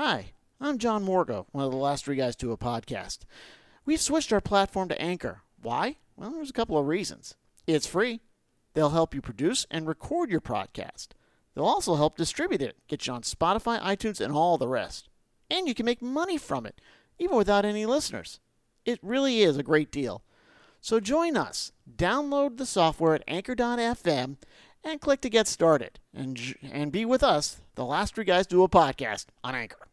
Hi, I'm John Morgo, one of the last three guys to a podcast. We've switched our platform to Anchor. Why? Well, there's a couple of reasons. It's free. They'll help you produce and record your podcast. They'll also help distribute it, get you on Spotify, iTunes, and all the rest. And you can make money from it, even without any listeners. It really is a great deal. So join us. Download the software at anchor.fm and click to get started. And, and be with us, the last three guys do a podcast on Anchor.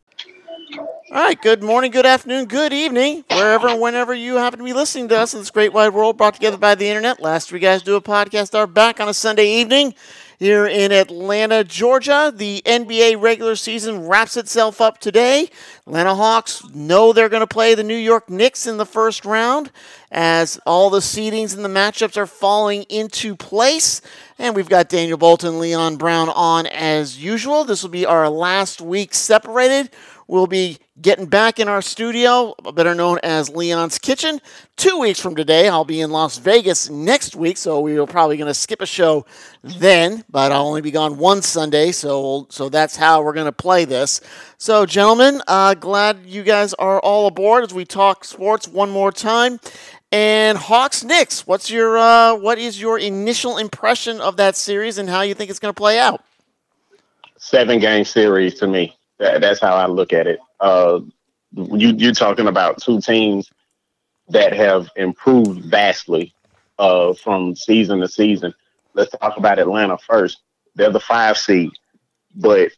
All right, good morning, good afternoon, good evening, wherever and whenever you happen to be listening to us in this great wide world brought together by the internet. Last three guys do a podcast are back on a Sunday evening here in Atlanta, Georgia. The NBA regular season wraps itself up today. Atlanta Hawks know they're going to play the New York Knicks in the first round as all the seedings and the matchups are falling into place. And we've got Daniel Bolton, Leon Brown on as usual. This will be our last week separated. We'll be getting back in our studio, better known as Leon's Kitchen. Two weeks from today, I'll be in Las Vegas next week, so we are probably going to skip a show then. But I'll only be gone one Sunday, so so that's how we're going to play this. So, gentlemen, uh, glad you guys are all aboard as we talk sports one more time. And Hawks Knicks, what's your uh, what is your initial impression of that series and how you think it's going to play out? Seven game series to me. That, that's how I look at it. Uh, you, you're talking about two teams that have improved vastly uh, from season to season. Let's talk about Atlanta first. They're the five seed, but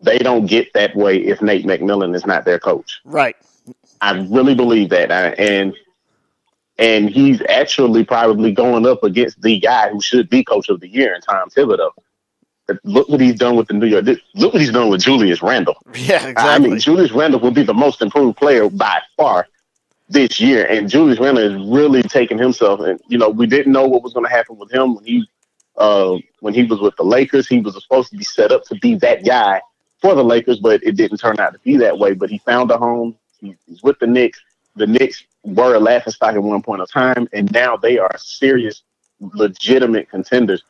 they don't get that way if Nate McMillan is not their coach. Right. I really believe that, and and he's actually probably going up against the guy who should be coach of the year in Tom Thibodeau look what he's done with the New York. Look what he's done with Julius Randle. Yeah, exactly. I mean, Julius Randle will be the most improved player by far this year, and Julius Randle is really taking himself. And you know, we didn't know what was going to happen with him when he uh, when he was with the Lakers. He was supposed to be set up to be that guy for the Lakers, but it didn't turn out to be that way. But he found a home. He's with the Knicks. The Knicks were a laughing stock at one point of time, and now they are serious, legitimate contenders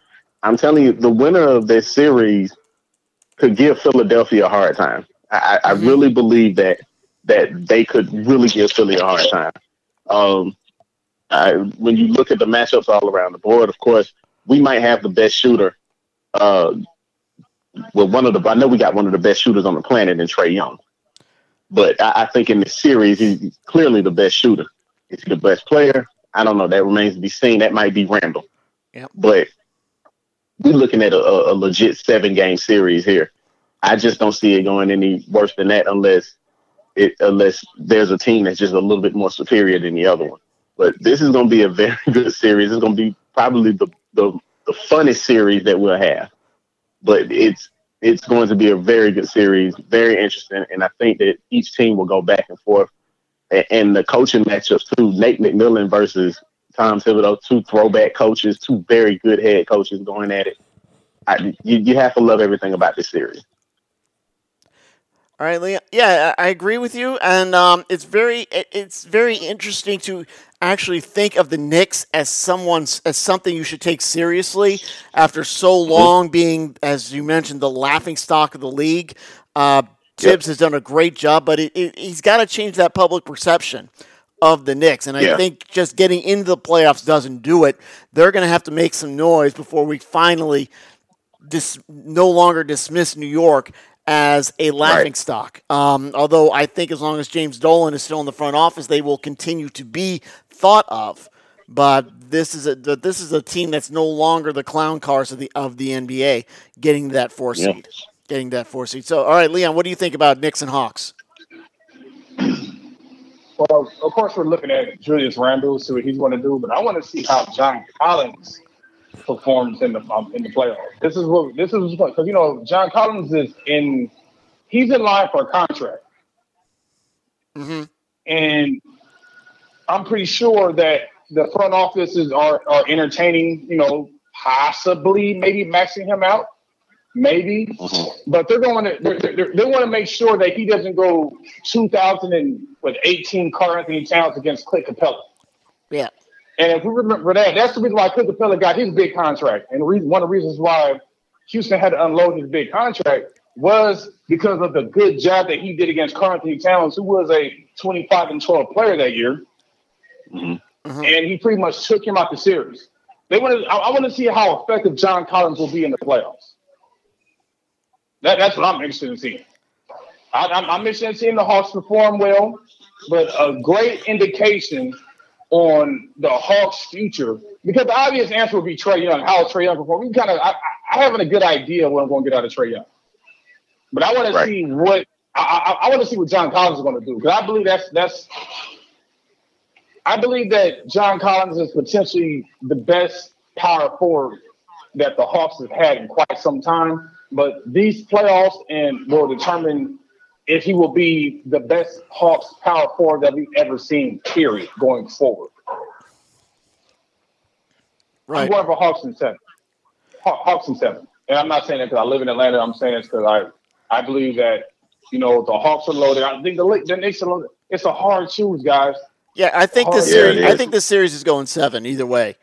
I'm telling you, the winner of this series could give Philadelphia a hard time. I, I mm-hmm. really believe that that they could really give Philly a hard time. Um, I, when you look at the matchups all around the board, of course, we might have the best shooter. Uh, well, one of the I know we got one of the best shooters on the planet in Trae Young, but I, I think in this series he's clearly the best shooter. Is he the best player? I don't know. That remains to be seen. That might be Randle. Yep. But we're looking at a, a legit seven game series here. I just don't see it going any worse than that unless it unless there's a team that's just a little bit more superior than the other one. But this is going to be a very good series. It's going to be probably the, the the funnest series that we'll have. But it's it's going to be a very good series, very interesting, and I think that each team will go back and forth. And, and the coaching matchups too, Nate McMillan versus Tom Thibodeau, two throwback coaches, two very good head coaches going at it. I, you, you have to love everything about this series. All right, Leah. Yeah, I agree with you, and um, it's very it's very interesting to actually think of the Knicks as someone's as something you should take seriously after so long being, as you mentioned, the laughing stock of the league. Uh, Thibs yep. has done a great job, but it, it, he's got to change that public perception of the Knicks. And I yeah. think just getting into the playoffs doesn't do it. They're going to have to make some noise before we finally dis- no longer dismiss New York as a laughing right. stock. Um, although I think as long as James Dolan is still in the front office, they will continue to be thought of. But this is a this is a team that's no longer the clown cars of the of the NBA getting that four seed, getting that four seed. So, all right, Leon, what do you think about Knicks and Hawks? Well, of course, we're looking at Julius Randle, see what he's going to do, but I want to see how John Collins performs in the um, in the playoffs. This is what this is because you know John Collins is in he's in line for a contract, mm-hmm. and I'm pretty sure that the front offices are are entertaining, you know, possibly maybe maxing him out maybe, mm-hmm. but they're going to they're, they're, they want to make sure that he doesn't go 2018 Karl-Anthony Towns against Clint Capela. Yeah. And if we remember that, that's the reason why Clint Capela got his big contract, and reason, one of the reasons why Houston had to unload his big contract was because of the good job that he did against Karl-Anthony Towns, who was a 25 and 12 player that year. Mm-hmm. And he pretty much took him out the series. They wanted. I, I want to see how effective John Collins will be in the playoffs. That, that's what I'm interested in seeing. I, I'm, I'm interested in seeing the Hawks perform well, but a great indication on the Hawks' future because the obvious answer would be Trae Young. How Trae Young perform? We kind of. I, I have a good idea what I'm going to get out of Trae Young, but I want right. to see what I, I, I want to see what John Collins is going to do because I believe that's that's I believe that John Collins is potentially the best power forward that the Hawks have had in quite some time. But these playoffs and will determine if he will be the best Hawks power forward that we've ever seen, period, going forward. Right. I'm going for Hawks and seven. Hawks and seven. And I'm not saying that because I live in Atlanta. I'm saying this because I, I believe that, you know, the Hawks are loaded. I think the, the Knicks are loaded. It's a hard choose, guys. Yeah, I think the series. I think the series is going seven either way.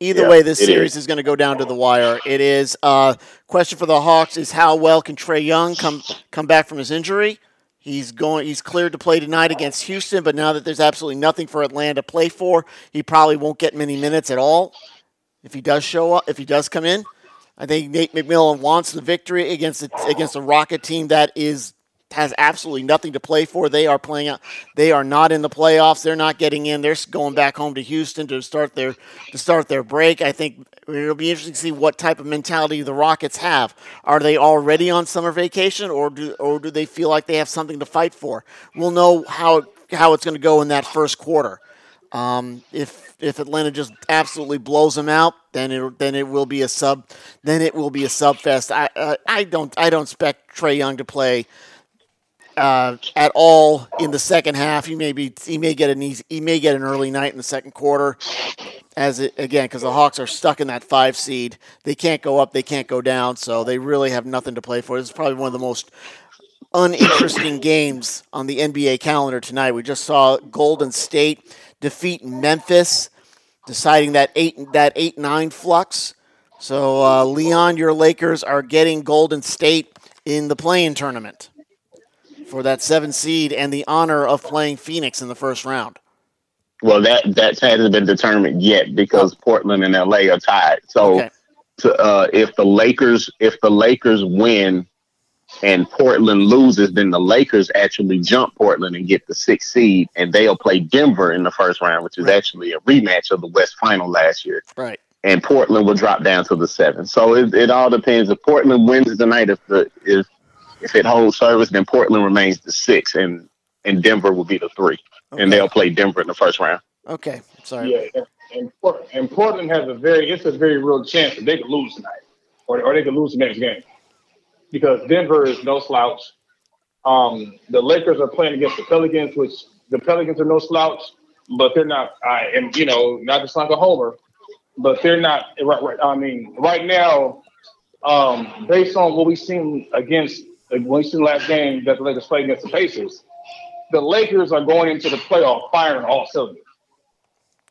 Either yeah, way, this series is. is. going to go down to the wire. It is. Uh, question for the Hawks is how well can Trae Young come come back from his injury? He's going. He's cleared to play tonight against Houston, but now that there's absolutely nothing for Atlanta to play for, he probably won't get many minutes at all. If he does show up, if he does come in, I think Nate McMillan wants the victory against the, against a Rocket team that is has absolutely nothing to play for. They are playing out. They are not in the playoffs. They're not getting in. They're going back home to Houston to start their to start their break. I think it'll be interesting to see what type of mentality the Rockets have. Are they already on summer vacation, or do or do they feel like they have something to fight for? We'll know how how it's going to go in that first quarter. Um, if if Atlanta just absolutely blows them out, then it then it will be a sub. Then it will be a sub fest. I uh, I don't I don't expect Trae Young to play uh, at all in the second half. He may be he may get an easy, he may get an early night in the second quarter. As it, again, because the Hawks are stuck in that five seed, they can't go up, they can't go down, so they really have nothing to play for. This is probably one of the most uninteresting games on the NBA calendar tonight. We just saw Golden State defeat Memphis, deciding that eight that eight nine flux. So uh, Leon, your Lakers are getting Golden State in the play-in tournament for that seven seed and the honor of playing Phoenix in the first round? Well, that that hasn't been determined yet because oh. Portland and LA are tied. So, okay. to, uh, if the Lakers if the Lakers win and Portland loses, then the Lakers actually jump Portland and get the sixth seed, and they'll play Denver in the first round, which is right. actually a rematch of the West Final last year. Right. And Portland will drop down to the seven. So it, it all depends. If Portland wins tonight, if the if if it holds service, then Portland remains the six, and and Denver will be the three, okay. and they'll play Denver in the first round. Okay, sorry. Yeah, and, and Portland has a very it's a very real chance that they could lose tonight, or or they could lose the next game, because Denver is no slouch. Um, the Lakers are playing against the Pelicans, which the Pelicans are no slouch, but they're not. I am, you know, not just like a homer, but they're not. Right, right. I mean, right now, um, based on what we've seen against you see the last game that the Lakers played against the Pacers, the Lakers are going into the playoff firing all cylinders.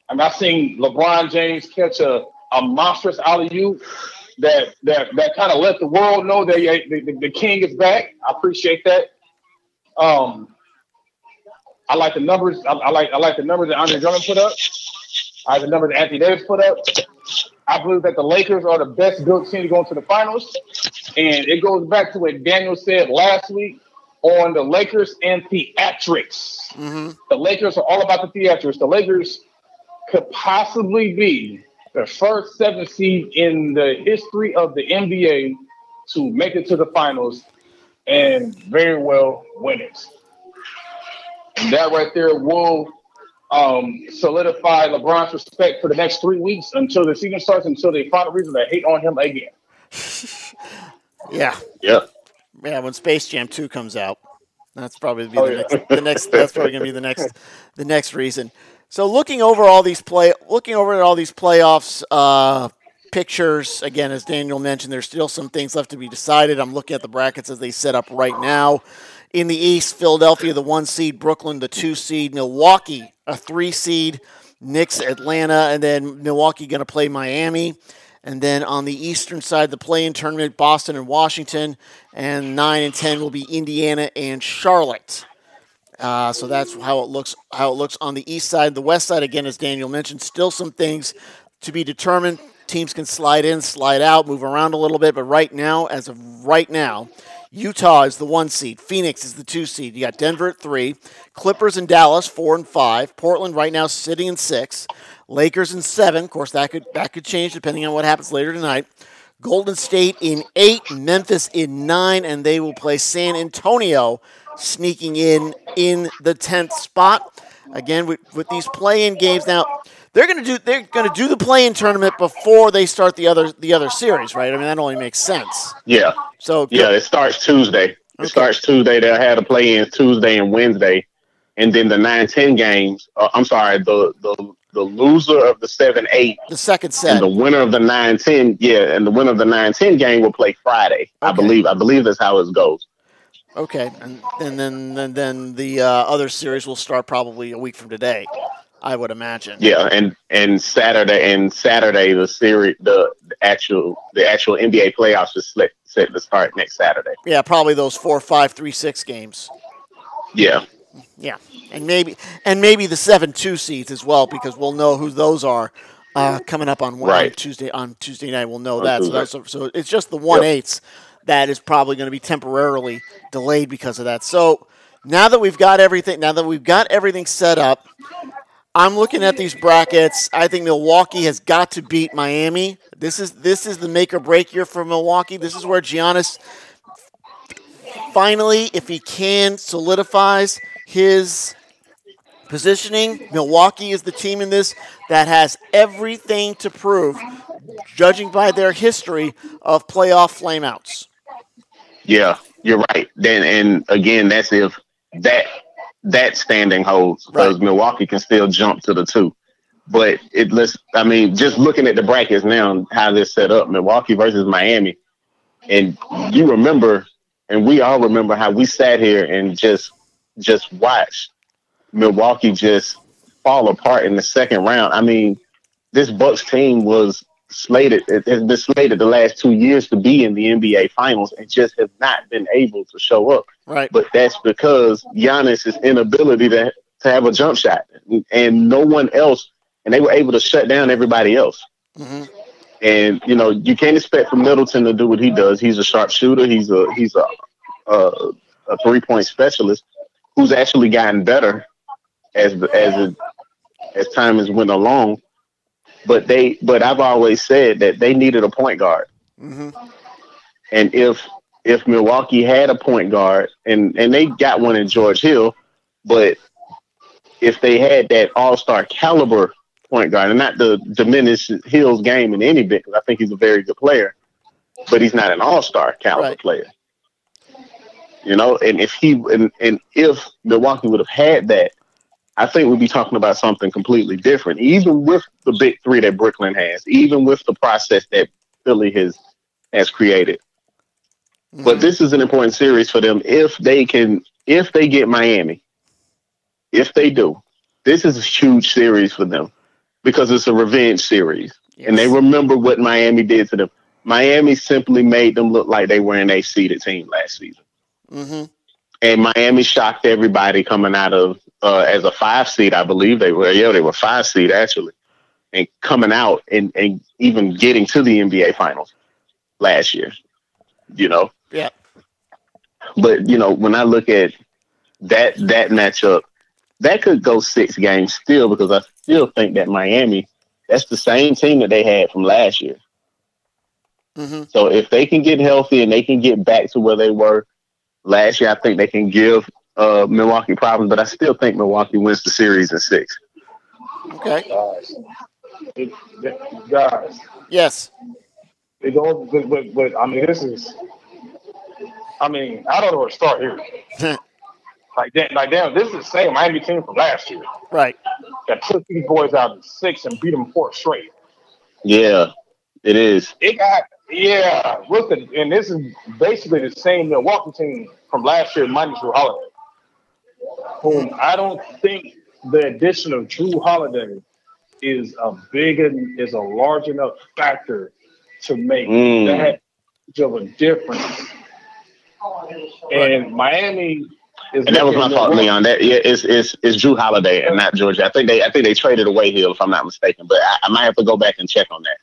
I'm not seeing LeBron James catch a, a monstrous alley oop that that that kind of let the world know that the, the, the, king is back. I appreciate that. Um, I like the numbers. I, I, like I like the numbers that Andre Drummond put up. I like the numbers that Anthony Davis put up. I believe that the Lakers are the best built team to go into the finals. And it goes back to what Daniel said last week on the Lakers and theatrics. Mm-hmm. The Lakers are all about the theatrics. The Lakers could possibly be the first seven seed in the history of the NBA to make it to the finals and very well win it. And that right there will um, solidify LeBron's respect for the next three weeks until the season starts, until they find a reason to hate on him again. yeah. Yeah. Yeah. When Space Jam Two comes out, that's probably oh, the, yeah. next, the next. That's probably going to be the next. The next reason. So looking over all these play, looking over at all these playoffs uh, pictures again, as Daniel mentioned, there's still some things left to be decided. I'm looking at the brackets as they set up right now. In the East, Philadelphia, the one seed, Brooklyn, the two seed, Milwaukee, a three seed, Knicks, Atlanta, and then Milwaukee going to play Miami. And then on the eastern side, the play-in tournament, Boston and Washington, and nine and ten will be Indiana and Charlotte. Uh, so that's how it looks. How it looks on the east side. The west side, again, as Daniel mentioned, still some things to be determined. Teams can slide in, slide out, move around a little bit. But right now, as of right now, Utah is the one seed. Phoenix is the two seed. You got Denver at three. Clippers and Dallas four and five. Portland right now sitting in six. Lakers in seven. Of course, that could that could change depending on what happens later tonight. Golden State in eight. Memphis in nine, and they will play San Antonio, sneaking in in the tenth spot. Again, with, with these play-in games now, they're going to do they're going to do the play-in tournament before they start the other the other series, right? I mean, that only makes sense. Yeah. So yeah, it starts Tuesday. It Okay. starts Tuesday. They'll have the play-in Tuesday and Wednesday, and then the nine ten games. Uh, I'm sorry, the the the loser of the seven eight the second set, and the winner of the nine ten. Yeah, and the winner of the nine ten game will play Friday. I believe. I believe that's how it goes. Okay, and, and then then then the uh, other series will start probably a week from today, I would imagine. Yeah, and and Saturday and Saturday the series the, the actual the actual NBA playoffs is set set to start next Saturday. Yeah, probably those four, five, three, six games. Yeah. Yeah, and maybe and maybe the seven two seeds as well because we'll know who those are uh, coming up on, one, Right. on Tuesday on Tuesday night. We'll know On that. So, Tuesday. so it's just the one eights that is probably going to be temporarily delayed because of that. So now that we've got everything, now that we've got everything set up, I'm looking at these brackets. I think Milwaukee has got to beat Miami. This is this is the make or break year for Milwaukee. This is where Giannis finally, if he can, solidifies his positioning. Milwaukee is the team in this that has everything to prove, judging by their history of playoff flameouts. Yeah, you're right. Then and again, that's if that that standing holds because Right. Milwaukee can still jump to the two. But it let's I mean, just looking at the brackets now and how they're set up, Milwaukee versus Miami. And you remember and we all remember how we sat here and just just watched Milwaukee just fall apart in the second round. I mean, this Bucks team was slated it has been slated the last two years to be in the NBA finals and just have not been able to show up. Right. But that's because Giannis' inability to to have a jump shot and no one else and they were able to shut down everybody else. hmm And you know, you can't expect from Middleton to do what he does. He's a sharpshooter. He's a he's a a, a three point specialist who's actually gotten better as as as time has went along. But they but I've always said that they needed a point guard. hmm And if if Milwaukee had a point guard and and they got one in George Hill, but if they had that all star caliber point guard, and not to diminish Hill's game in any bit, because I think he's a very good player, but he's not an all star caliber Right. player. You know, and if he and, and if Milwaukee would have had that, I think we'd be talking about something completely different. Even with the big three that Brooklyn has, even with the process that Philly has has created. But mm-hmm. this is an important series for them if they can if they get Miami. If they do, this is a huge series for them because it's a revenge series. And they remember what Miami did to them. Miami simply made them look like they were an A seeded team last season. Hmm And Miami shocked everybody coming out of uh, as a five seed, I believe they were. Yeah, they were five seed actually. And coming out and, and even getting to the NBA finals last year. You know? Yeah. But you know, when I look at that that matchup, that could go six games still because I still think that Miami, that's the same team that they had from last year. hmm So if they can get healthy and they can get back to where they were last year, I think they can give uh, Milwaukee problems. But I still think Milwaukee wins the series in six. Okay. Guys, it, it- guys, Yes. it goes, but, but, but I mean, this is, I mean, I don't know where to start here. Like, damn, like, damn, this is the same Miami team from last year right. that took these boys out in six and beat them four straight. Yeah, it is. It got, yeah, look, at, and this is basically the same Milwaukee team from last year, minus Jrue Holiday, whom I don't think the addition of Jrue Holiday is a big and is a large enough factor to make Mm. that much of a difference. And Miami is And that was my looking fault, Leon. That yeah, it's it's it's Jrue Holiday and not Georgia. I think they I think they traded away Hill if I'm not mistaken, but I, I might have to go back and check on that.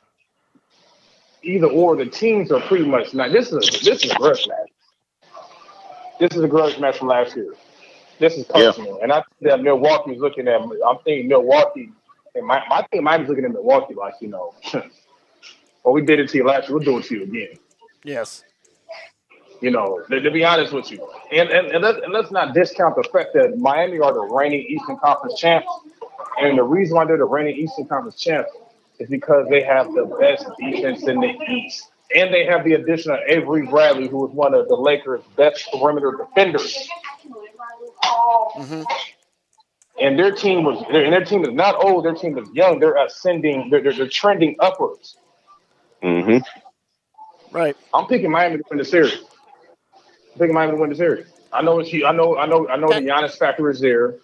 Either or the teams are pretty much not. This is a, this is a grudge match. This is a grudge match from last year. This is Yeah. personal, and I think that Milwaukee's looking at. I'm thinking Milwaukee, and my my team Miami's looking at Milwaukee like you know, well we did it to you last year, we'll do it to you again. Yes. You know, to, to be honest with you, and and, and, let's, and let's not discount the fact that Miami are the reigning Eastern Conference champs, and the reason why they're the reigning Eastern Conference champs is because they have the best defense in the East, and they have the addition of Avery Bradley, who is one of the Lakers' best perimeter defenders. hmm And their team was, and their team is not old. Their team is young. They're ascending. They're, they're, they're trending upwards. Mm-hmm. Right. I'm picking Miami to win the series. I'm picking Miami to win the series. I know it's I know I know I know the Giannis factor is there.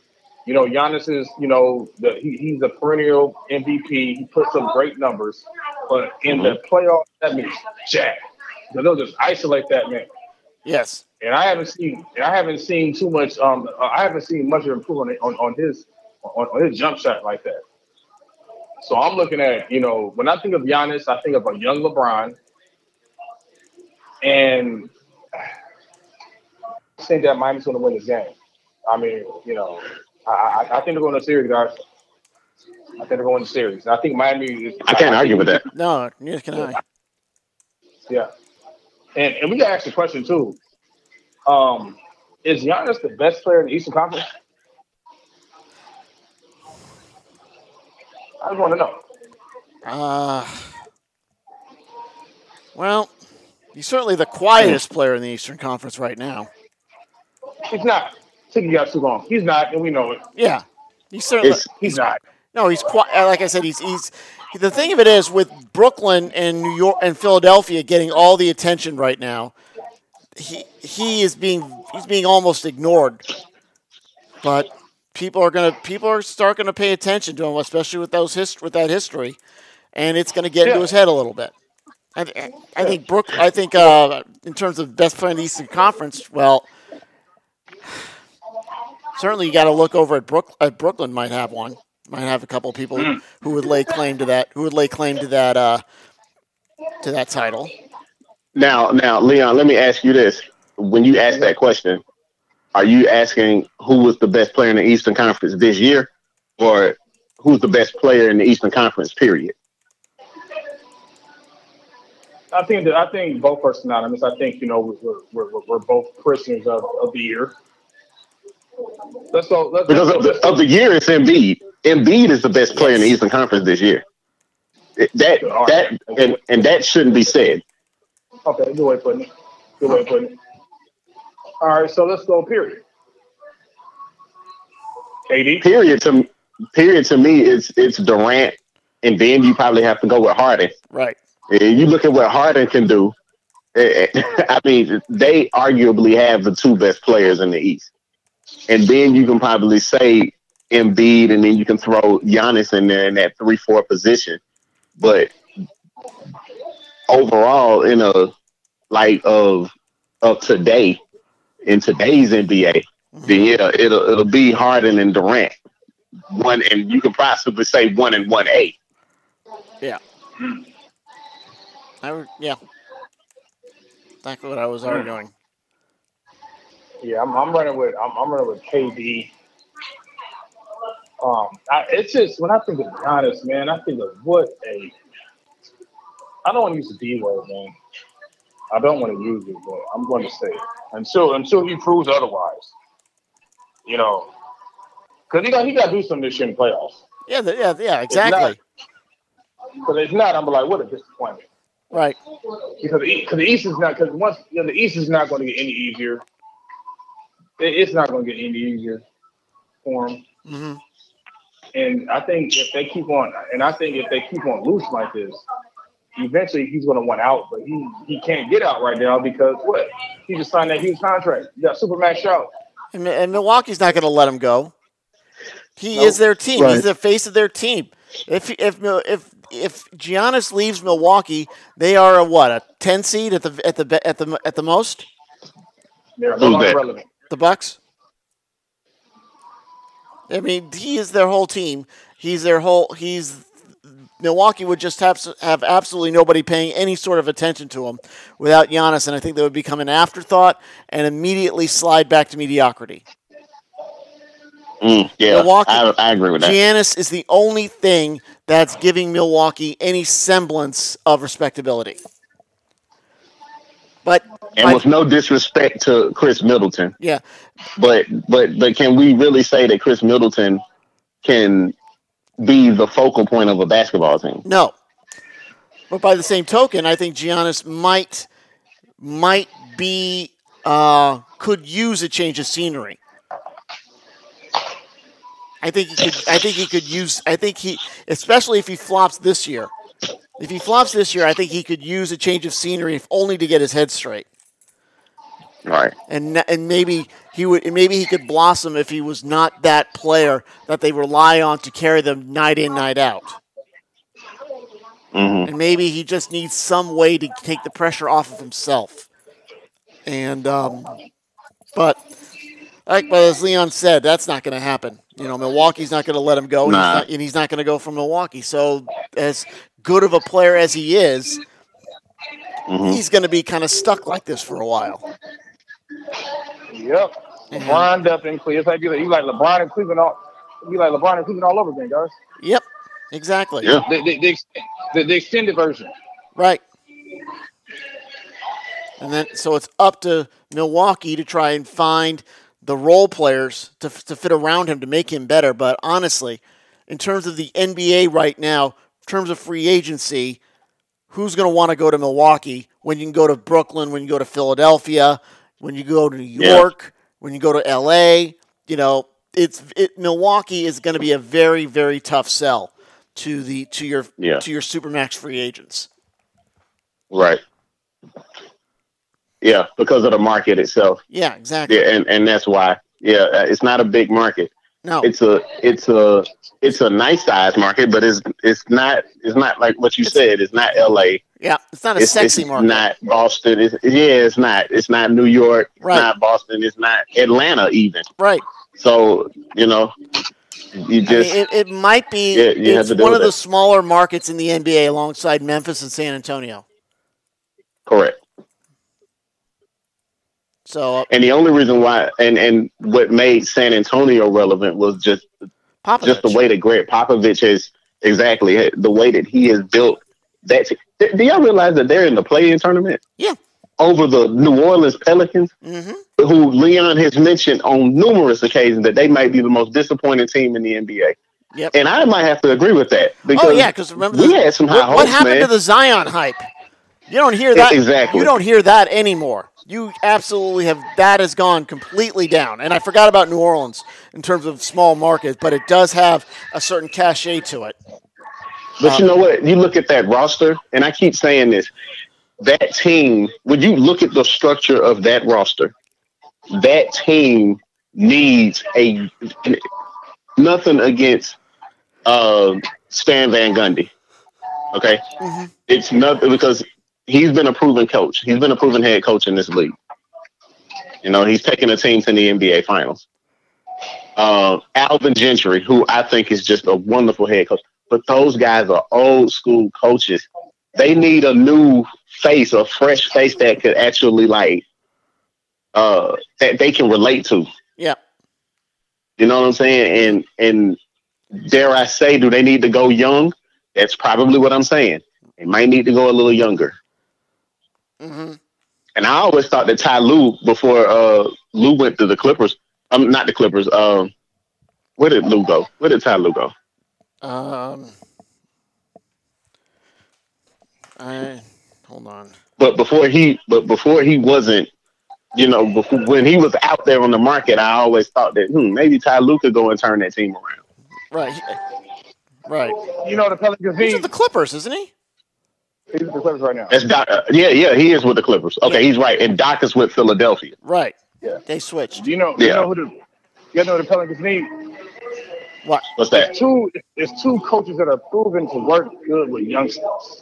You know, Giannis is you know the, he, he's a perennial MVP. He puts up great numbers, but in the playoffs that means jack. They'll just isolate that man. Yes. And I haven't seen and I haven't seen too much. Um, I haven't seen much of improvement on, on his on, on his jump shot like that. So I'm looking at you know when I think of Giannis, I think of a young LeBron, and I think that Miami's going to win this game. I mean, you know, I, I, I think they're going to series, guys. I think they're going to series. I think Miami is. I can't argue with that. No, neither can I. Yeah. And and we got to ask the question too. Um, is Giannis the best player in the Eastern Conference? I just want to know. Uh, well, he's certainly the quietest player in the Eastern Conference right now. He's not. Took you guys too long. He's not, and we know it. Yeah. He's certainly. It's He's not. No, he's quite. Like I said, he's he's. The thing of it is, with Brooklyn and New York and Philadelphia getting all the attention right now, he he is being he's being almost ignored. But people are gonna people are start gonna pay attention to him, especially with those hist- with that history, and it's gonna get into his head a little bit. I, I think Brook. I think uh, in terms of best player in the Eastern Conference, well, certainly you got to look over at Brook. At Brooklyn might have one. Might have a couple people who would lay claim to that. Who would lay claim to that uh, to that title? now now Leon, let me ask you this. When you ask that question, are you asking who was the best player in the Eastern Conference this year, or who's the best player in the Eastern Conference? Period. I think that I think both are synonymous. I think you know we're we're, we're, we're both prisoners of, of the year. Let's go. Let's, Because let's of the, of the year, it's Embiid. Embiid is the best player in the Eastern Conference this year. That that and, and that shouldn't be said. Okay, good way of putting it. Good way of putting it. All right, so let's go. Period. KD. Period to period to me is it's Durant, and then you probably have to go with Harden. Right. And you look at what Harden can do. eh, eh, I mean, they arguably have the two best players in the East, and then you can probably say Embiid, and then you can throw Giannis in there in that three-four position. But overall, in a like of of today, in today's NBA, mm-hmm. then yeah, it'll it'll be Harden and Durant. One and you can possibly say one and one A. Yeah. I would, yeah. That's what I was hmm. arguing. Yeah, I'm, I'm running with I'm, I'm running with KD. Um, I, it's just when I think of Giannis, man, I think of what a. I don't want to use the D word, man. I don't want to use it, but I'm going to say it until until he proves otherwise. You know, because he got he got to do something this year in the playoffs. Yeah, the, yeah, yeah, exactly. Because if not, I'm like, what a disappointment. Right. because the, cause the East is not because once you know, the East is not going to get any easier. It- it's not going to get any easier for him. hmm And I think if they keep on, and I think if they keep on loose like this, eventually he's going to want out. But he he can't get out right now because what? He just signed that huge contract. You got Supermax out. And, and Milwaukee's not going to let him go. He Nope. is their team. Right. He's the face of their team. If if if if Giannis leaves Milwaukee, they are a what a ten seed at the at the at the at the most. They're Who's that? irrelevant. The Bucks. I mean, he is their whole team. He's their whole. He's Milwaukee would just have have absolutely nobody paying any sort of attention to him without Giannis, and I think they would become an afterthought and immediately slide back to mediocrity. Mm, yeah, Milwaukee- I, I agree with that. Giannis is the only thing that's giving Milwaukee any semblance of respectability. But and I- with no disrespect to Khris Middleton, yeah, but but but can we really say that Khris Middleton can be the focal point of a basketball team? no. But by the same token, I think Giannis might might be uh, could use a change of scenery. I think he could. I think he could use. I think he, especially if he flops this year. If he flops this year, I think he could use a change of scenery, if only to get his head straight. Right. and and maybe he would maybe he could blossom if he was not that player that they rely on to carry them night in night out. hmm And maybe he just needs some way to take the pressure off of himself. And um, but like but as Leon said, that's not going to happen. You know, Milwaukee's not going to let him go, and Nah. he's not, and he's not going to go from Milwaukee. So as good of a player as he is, hmm he's going to be kind of stuck like this for a while. Yep. Mhm. LeBron up in Cleveland. It's like you like LeBron and Cleveland all. Be like LeBron and Cleveland all over again, guys. Yep, exactly. Yeah. The the, the, the, extended version. Right. And then, so it's up to Milwaukee to try and find the role players to, to fit around him to make him better. But honestly, in terms of the NBA right now, terms of free agency, who's going to want to go to Milwaukee when you can go to Brooklyn, when you go to Philadelphia, when you go to New Yeah. York, when you go to LA? You know, it's it, Milwaukee is going to be a very very tough sell to the to your Yeah. to your supermax free agents. Right. Yeah, because of the market itself. Yeah, exactly. Yeah, and and that's why. Yeah, uh, it's not a big market. No, It's a it's a it's a nice size market, but it's it's not it's not like what you It's- said. It's not L.A. yeah, it's not a It's, sexy it's market. not Boston. It's, yeah, it's not. It's not New York. It's Right. not Boston. It's not Atlanta even. right. So you know, you I just mean, it, it might be. Yeah, you it's one of with the smaller markets in the NBA, alongside Memphis and San Antonio. correct. So And the only reason why, and and what made San Antonio relevant was just Popovich. just the way that Gregg Popovich has exactly the way that he has built that. Do y'all realize that they're in the play-in tournament? Yeah. Over the New Orleans Pelicans, hmm who Leon has mentioned on numerous occasions that they might be the most disappointing team in the NBA. Yep. And I might have to agree with that because Oh yeah, because remember we the, had some high what, hopes, what happened man. to the Zion hype? You don't hear that. Exactly. You don't hear that anymore. You absolutely have. That has gone completely down. And I forgot about New Orleans in terms of small markets, but it does have a certain cachet to it. But you know what? You look at that roster, and I keep saying this. That team, when you look at the structure of that roster, that team needs a nothing against uh, Stan Van Gundy. Okay, Mhm. it's nothing because he's been a proven coach. He's been a proven head coach in this league. You know, he's taken a team to the NBA Finals. Uh, Alvin Gentry, who I think is just a wonderful head coach, but those guys are old school coaches. They need a new face, a fresh face that could actually like uh that they can relate to. Yeah. You know what I'm saying? And and dare I say, do they need to go young? That's probably what I'm saying. They might need to go a little younger. Hmm And I always thought that Ty Lue before uh Lue went to the Clippers. Um, not the Clippers. Um, where did Lue go? Where did Ty Lue go? Um. I hold on. But before he, but before he wasn't, you know, before, when he was out there on the market, I always thought that hmm, maybe Ty Lue could go and turn that team around. Right. Right. You know the Pelicans He's need. with the Clippers, isn't he? He's with the Clippers right now. That's Doc. Uh, yeah, yeah, he is with the Clippers. Okay, he's right. And Doc is with Philadelphia. Right. Yeah. They switched. Do you know? Do you Yeah. know who the? You know who the Pelicans need? What? What's that? It's two. It's two coaches that are proven to work good with youngsters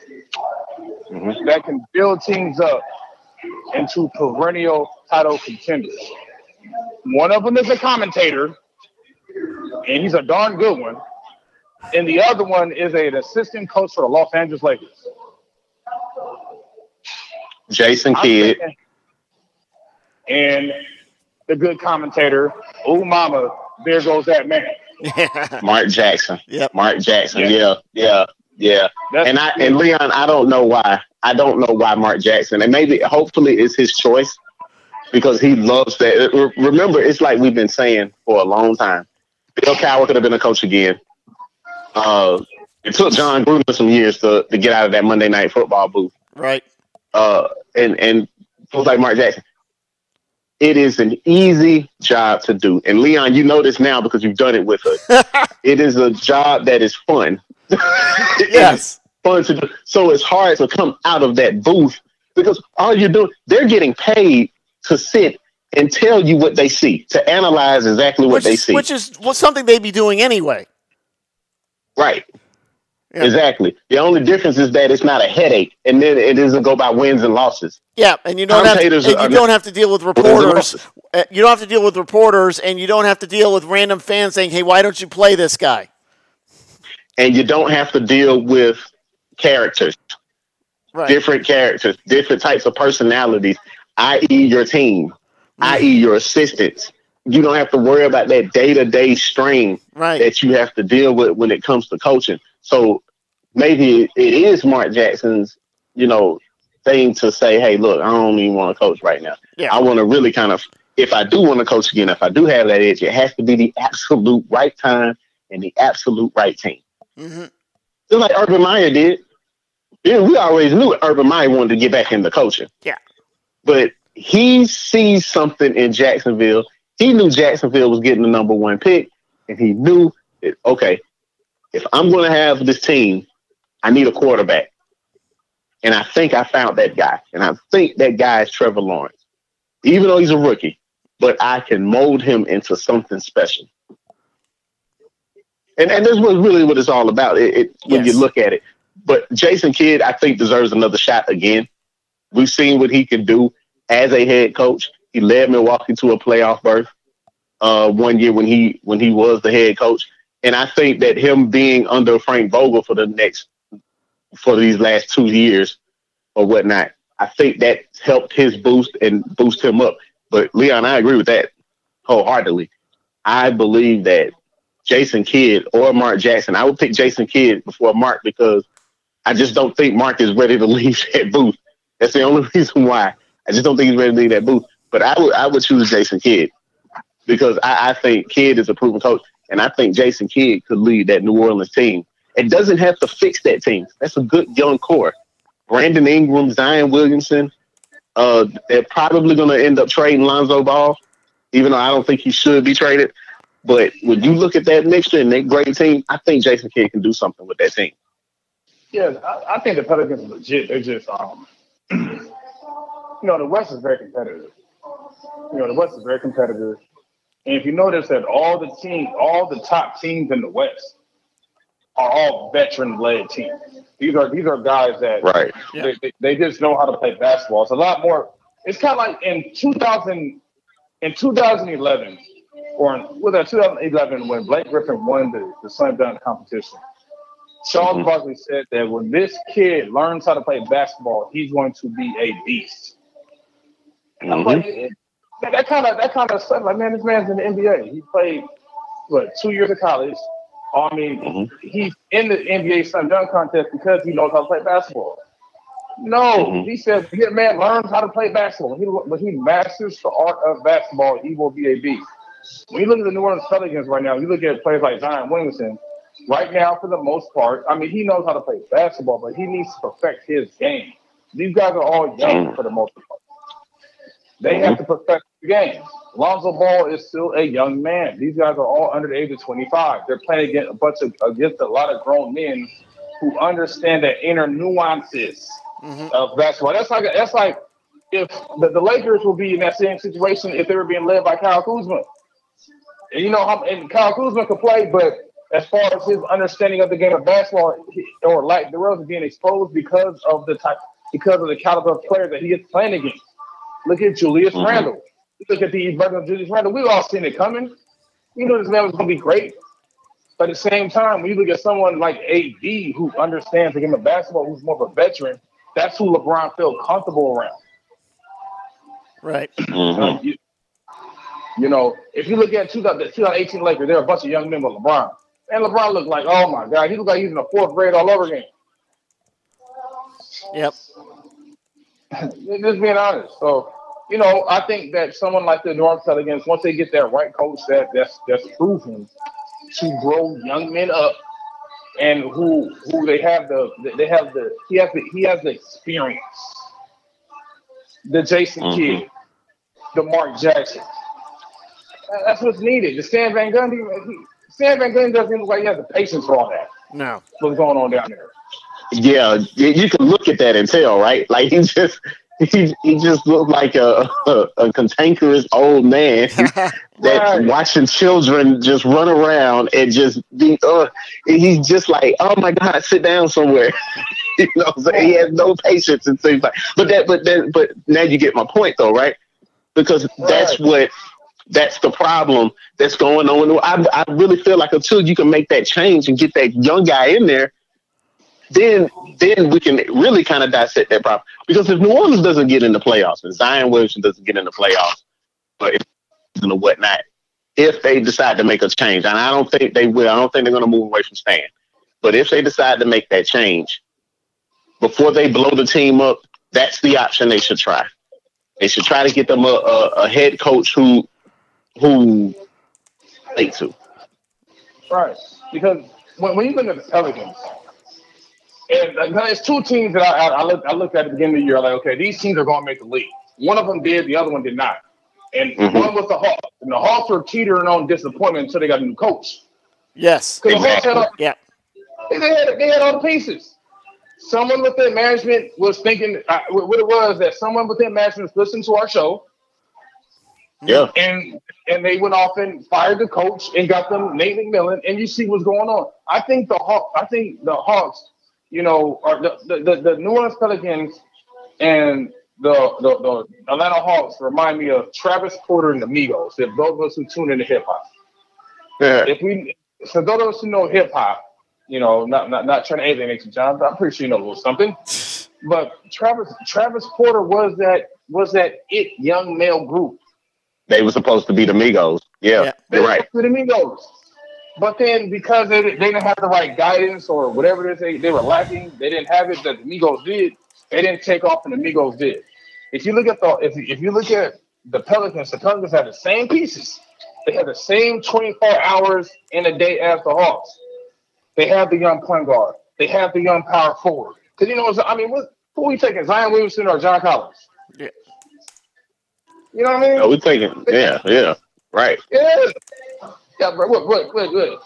Mhm. that can build teams up into perennial title contenders. One of them is a commentator, and he's a darn good one. And the other one is an assistant coach for the Los Angeles Lakers. Jason Kidd. thinking- And the good commentator, oh mama, there goes that man. Mark Jackson. Yep. Mark Jackson. Yeah. Yeah, yeah, yeah. And I and Leon, I don't know why. I don't know why Mark Jackson. And maybe hopefully it's his choice because he loves that. Remember, it's like we've been saying for a long time. Bill Cowher could have been a coach again. Uh, it took Jon Gruden some years to, to get out of that Monday night football booth. right. Uh, and and folks like Mark Jackson. It is an easy job to do. And Leon, you know this now because you've done it with us. it is a job that is fun. Yes. fun to do. So it's hard to come out of that booth because all you're doing, they're getting paid to sit and tell you what they see, to analyze exactly what Which they is, see. which is what something they'd be doing anyway. right. Yeah. Exactly. The only difference is that it's not a headache, and then it doesn't go by wins and losses. Yeah, and you don't have to, you don't have to deal with reporters. Uh, You don't have to deal with reporters, and you don't have to deal with random fans saying, "Hey, why don't you play this guy?" And you don't have to deal with characters, Right. different characters, different types of personalities, i.e., your team, i.e., your assistants. You don't have to worry about that day to day strain Right. that you have to deal with when it comes to coaching. So maybe it is Mark Jackson's, you know, thing to say, hey, look, I don't even want to coach right now. Yeah. I want to really kind of, if I do want to coach again, if I do have that edge, it has to be the absolute right time and the absolute right team. hmm Just like Urban Meyer did. Yeah, we always knew Urban Meyer wanted to get back into coaching. Yeah. But he sees something in Jacksonville. He knew Jacksonville was getting the number one pick, and he knew that, okay, if I'm going to have this team, I need a quarterback. And I think I found that guy. And I think that guy is Trevor Lawrence. Even though he's a rookie, but I can mold him into something special. And and that's what really what it's all about. It, it when Yes. you look at it. But Jason Kidd, I think, deserves another shot again. We've seen what he can do as a head coach. He led Milwaukee to a playoff berth uh, one year when he when he was the head coach. And I think that him being under Frank Vogel for the next for these last two years or whatnot, I think that helped his boost and boost him up. But Leon, I agree with that wholeheartedly. I believe that Jason Kidd or Mark Jackson, I would pick Jason Kidd before Mark because I just don't think Mark is ready to leave that booth. That's the only reason why. I just don't think he's ready to leave that booth. But I would I would choose Jason Kidd because I, I think Kidd is a proven coach, and I think Jason Kidd could lead that New Orleans team. It doesn't have to fix that team. That's a good young core. Brandon Ingram, Zion Williamson. Uh, they're probably going to end up trading Lonzo Ball, even though I don't think he should be traded. But when you look at that mixture and that great team, I think Jason Kidd can do something with that team. Yeah, I, I think the Pelicans are legit. They're just, um, you know, the West is very competitive. You know, the West is very competitive. And if you notice that all the teams, all the top teams in the West are all veteran-led teams. These are these are guys that Right. Yeah. they, they, they just know how to play basketball. It's a lot more. It's kind of like in 2000, in 2011, or in, was that 2011 when Blake Griffin won the, the slam dunk competition. Charles Mhm. Barkley said that when this kid learns how to play basketball, he's going to be a beast. I'm Mhm. like, it- that- kind of that kind of stuff. Like, man, this man's in the NBA. He played what two years of college. I mean, Mhm. he's in the NBA slam dunk contest because he knows how to play basketball. No, Mhm. he said, "Here, man, learns how to play basketball. He, when he masters the art of basketball, he will be a beast." When you look at the New Orleans Pelicans right now, you look at players like Zion Williamson. Right now, for the most part, I mean, he knows how to play basketball, but he needs to perfect his game. These guys are all young Mhm. for the most part. They have to perfect the game. Lonzo Ball is still a young man. These guys are all under the age of 25. They're playing against a bunch of against a lot of grown men who understand the inner nuances Mhm. of basketball. That's like that's like if the, the Lakers will be in that same situation if they were being led by Kyle Kuzma. And you know how and Kyle Kuzma could play, but as far as his understanding of the game of basketball or lack thereof being exposed because of the type because of the caliber of player that he is playing against. Look at Julius mm-hmm. Randle. Look at the brother Julius Randle. We've all seen it coming. You know this man was going to be great. But at the same time, when you look at someone like AD who understands the game of basketball, who's more of a veteran, that's who LeBron felt comfortable around. Right. Mm-hmm. You, you, know, if you look at 2018 Lakers, there are a bunch of young men with LeBron. And LeBron looked like, oh my God, he looked like he's in the fourth grade all over again. Yep. Just being honest. So, you know, I think that someone like the New Orleans Pelicans, once they get that right coach that that's that's proven to grow young men up and who who they have the they have the he has the he has the experience. The Jason mm-hmm. Kidd, the Mark Jackson. That's what's needed. The Stan Van Gundy, he, Stan Van Gundy doesn't look like he has the patience for all that. No. What's going on down there? Yeah, you can look at that and tell, right? Like he just he, he just looked like a, a, a cantankerous old man that's right. watching children just run around and just be uh he's just like oh my god sit down somewhere you know so he has no patience and things like but that but that but now you get my point though right because right. that's what that's the problem that's going on I, I really feel like until you can make that change and get that young guy in there then then we can really kind of dissect that problem. Because if New Orleans doesn't get in the playoffs and Zion Williamson doesn't get in the playoffs, but if, and whatnot, if they decide to make a change, and I don't think they will, I don't think they're going to move away from Stan. But if they decide to make that change before they blow the team up, that's the option they should try. They should try to get them a, a, a head coach who who they to. Right, because when, when you look at the Pelicans, and uh, there's two teams that I, I, looked, I looked at the beginning of the year, like, okay, these teams are going to make the league. One of them did, the other one did not. And mm-hmm. one was the Hawks. And the Hawks were teetering on disappointment until they got a new coach. Yes. Exactly. All, yeah. They had, they had all the pieces. Someone within management was thinking, uh, what it was that someone within management was listening to our show. Yeah. And and they went off and fired the coach and got them Nate McMillan. And you see what's going on. I think the Hawks. I think the Hawks you know, or the, the, the, New Orleans Pelicans and the, the, the Atlanta Hawks remind me of Travis Porter and the Migos. If those of us who tune into hip hop, yeah. if we, so those of us who know hip hop, you know, not not not trying to alienate you, John, but I'm pretty sure you know a little something. But Travis Travis Porter was that was that it young male group. They were supposed to be the Migos. Yeah, yeah. you're right. The Migos. But then because they, they didn't have the right guidance or whatever it is they, they were lacking, they didn't have it that the Migos did. They didn't take off and the Migos did. If you look at the if, if you look at the Pelicans, the Pelicans have the same pieces. They have the same 24 hours in a day as the Hawks. They have the young point guard. They have the young power forward. Because you know, I mean, what, who are we taking, Zion Williamson or John Collins? Yeah. You know what I mean? No, we're taking, yeah, yeah, right. Yeah. Yeah, bro. Look, look, look, look.